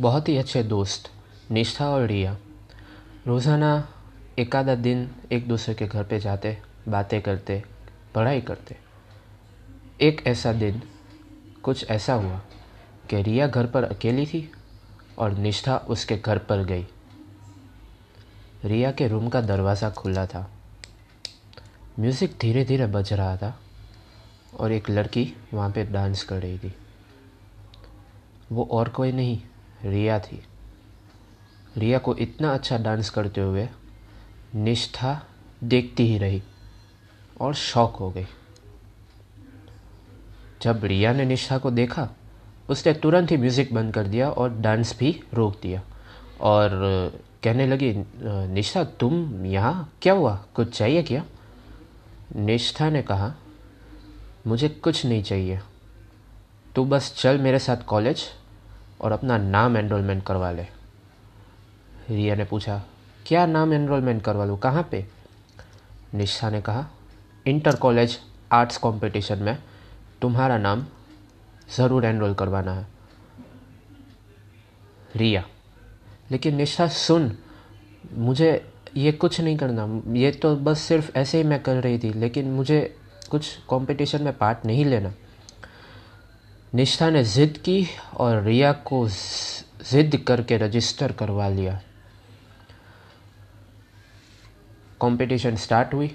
बहुत ही अच्छे दोस्त, निष्ठा और रिया। रोज़ाना एक आधा दिन एक दूसरे के घर पे जाते, बातें करते, पढ़ाई करते। एक ऐसा दिन, कुछ ऐसा हुआ कि रिया घर पर अकेली थी और निष्ठा उसके घर पर गई। रिया के रूम का दरवाज़ा खुला था। म्यूज़िक धीरे धीरे बज रहा था और एक लड़की वहाँ पे डांस कर रही थी। वो और कोई नहीं रिया थी। रिया को इतना अच्छा डांस करते हुए निष्ठा देखती ही रही और शौक हो गई। जब रिया ने निष्ठा को देखा, उसने तुरंत ही म्यूज़िक बंद कर दिया और डांस भी रोक दिया और कहने लगी, निष्ठा, तुम यहाँ क्या हुआ? कुछ चाहिए क्या? निष्ठा ने कहा, मुझे कुछ नहीं चाहिए। तू बस चल मेरे साथ कॉलेज और अपना नाम एनरोलमेंट करवा ले। रिया ने पूछा, क्या नाम एनरोलमेंट करवा लूँ? कहाँ पे? निष्ठा ने कहा इंटर कॉलेज आर्ट्स कंपटीशन में तुम्हारा नाम ज़रूर एनरोल करवाना है। रिया, लेकिन निष्ठा सुन, मुझे ये कुछ नहीं करना। ये तो बस सिर्फ़ ऐसे ही मैं कर रही थी, लेकिन मुझे कुछ कंपटीशन में पार्ट नहीं लेना। निष्ठा ने ज़िद की और रिया को ज़िद करके रजिस्टर करवा लिया। कंपटीशन स्टार्ट हुई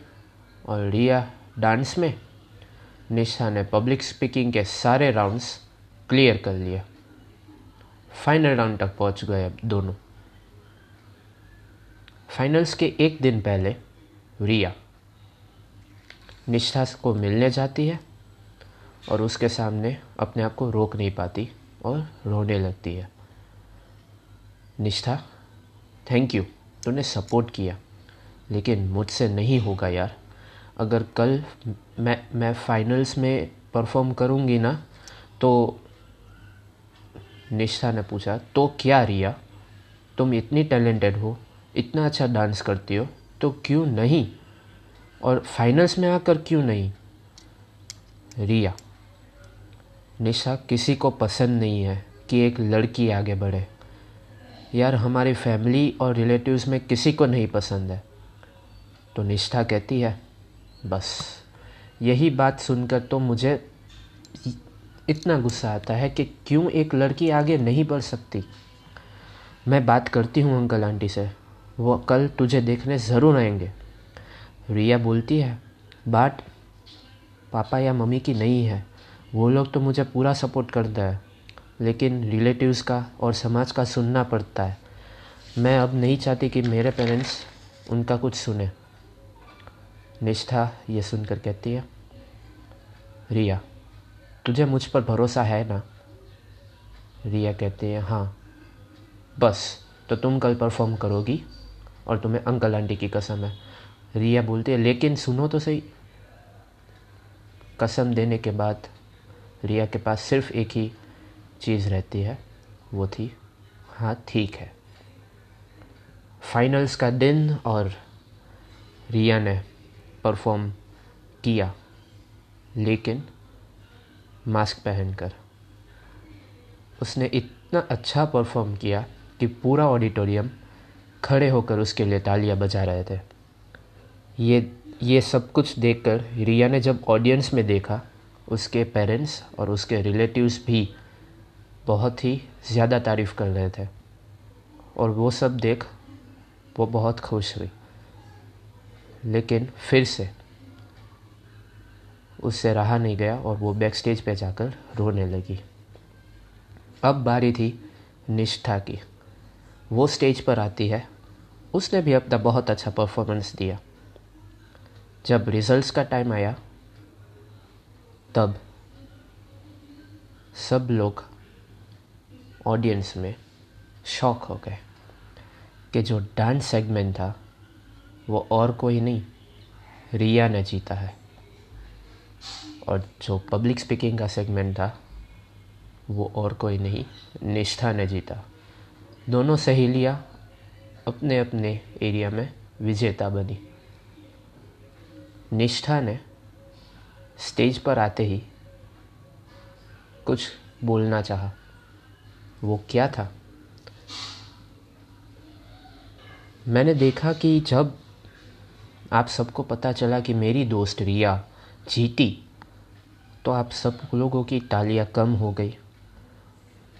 और रिया डांस में निशा ने पब्लिक स्पीकिंग के सारे राउंड्स क्लियर कर लिए। फाइनल राउंड तक पहुँच गए दोनों। फाइनल्स के एक दिन पहले रिया निष्ठा को मिलने जाती है। और उसके सामने अपने आप को रोक नहीं पाती और रोने लगती है। निष्ठा थैंक यू तूने सपोर्ट किया, लेकिन मुझसे नहीं होगा यार। अगर कल मैं मैं फाइनल्स में परफॉर्म करूँगी ना तो निष्ठा ने पूछा तो क्या रिया? तुम इतनी टैलेंटेड हो, इतना अच्छा डांस करती हो तो क्यों नहीं? और फाइनल्स में आकर क्यों नहीं? रिया निशा किसी को पसंद नहीं है कि एक लड़की आगे बढ़े। यार, हमारी फैमिली और रिलेटिव्स में किसी को नहीं पसंद है। तो निष्ठा कहती है, बस। यही बात सुनकर तो मुझे इतना गुस्सा आता है कि क्यों एक लड़की आगे नहीं बढ़ सकती? मैं बात करती हूँ अंकल आंटी से। वो कल तुझे देखने ज़रूर आएँगे। रिया बोलती है बात पापा या मम्मी की नहीं है। वो लोग तो मुझे पूरा सपोर्ट करते हैं, लेकिन रिलेटिव्स का और समाज का सुनना पड़ता है। मैं अब नहीं चाहती कि मेरे पेरेंट्स उनका कुछ सुने। निष्ठा ये सुनकर कहती है, रिया, तुझे मुझ पर भरोसा है ना? रिया कहती है हाँ बस तो तुम कल परफॉर्म करोगी और तुम्हें अंकल आंटी की कसम है। रिया बोलती है, लेकिन सुनो तो सही। कसम देने के बाद रिया के पास सिर्फ़ एक ही चीज़ रहती है, वो थी हाँ ठीक है। फाइनल्स का दिन और रिया ने परफॉर्म किया, लेकिन मास्क पहनकर। उसने इतना अच्छा परफॉर्म किया कि पूरा ऑडिटोरियम खड़े होकर उसके लिए तालियाँ बजा रहे थे। ये ये सब कुछ देखकर रिया ने जब ऑडियंस में देखा उसके पेरेंट्स और उसके रिलेटिव्स भी बहुत ही ज़्यादा तारीफ़ कर रहे थे। और वो सब देख वो बहुत खुश हुई। लेकिन फिर से उससे रहा नहीं गया और वो बैक स्टेज पर जाकर रोने लगी। अब बारी थी निष्ठा की। वो स्टेज पर आती है। उसने भी अपना बहुत अच्छा परफॉर्मेंस दिया। जब रिजल्ट्स का टाइम आया तब सब लोग ऑडियंस में शॉक हो गए कि जो डांस सेगमेंट था, वो और कोई नहीं, रिया ने जीता है। और जो पब्लिक स्पीकिंग का सेगमेंट था, वो और कोई नहीं, निष्ठा ने जीता। दोनों सहेलियाँ अपने अपने एरिया में विजेता बनी। निष्ठा ने स्टेज पर आते ही कुछ बोलना चाहा। वो क्या था? मैंने देखा कि जब आप सबको पता चला कि मेरी दोस्त रिया जीती तो आप सब लोगों की तालियाँ कम हो गई।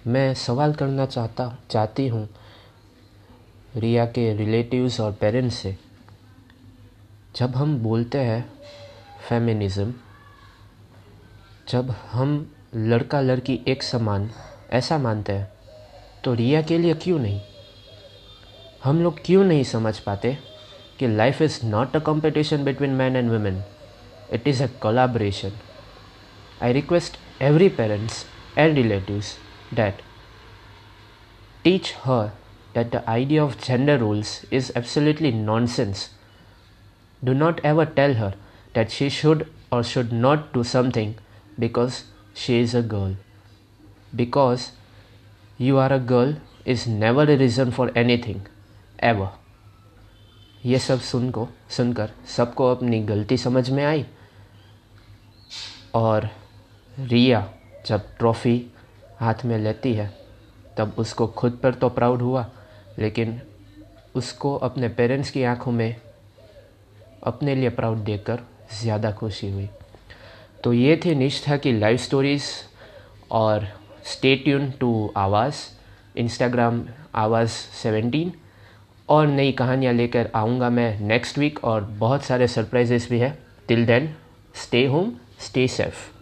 मैं सवाल करना चाहता, चाहती हूँ रिया के रिलेटिव्स और पेरेंट्स से। जब हम बोलते हैं फेमिनिज़म जब हम लड़का लड़की एक समान, ऐसा मानते हैं तो रिया के लिए क्यों नहीं? हम लोग क्यों नहीं समझ पाते कि life is not a competition between man and women it is a collaboration I request every parents and relative that teach her that the idea of gender rules is absolutely nonsense do not ever tell her that she should or should not do something because she is a girl. Because you are a girl is never a reason for anything, ever. ये सब सुन को सुनकर सबको अपनी गलती समझ में आई और रिया जब ट्रॉफ़ी हाथ में लेती है तब उसको खुद पर तो प्राउड हुआ लेकिन उसको अपने पेरेंट्स की आँखों में अपने लिए प्राउड देखकर ज़्यादा खुशी हुई तो ये थे निष्ठा की लाइव स्टोरीज़ और stay tune to Awaaz Instagram Awaaz seventeen और नई कहानियाँ लेकर आऊँगा मैं नेक्स्ट वीक और बहुत सारे सरप्राइजेस भी है। Till then stay home stay safe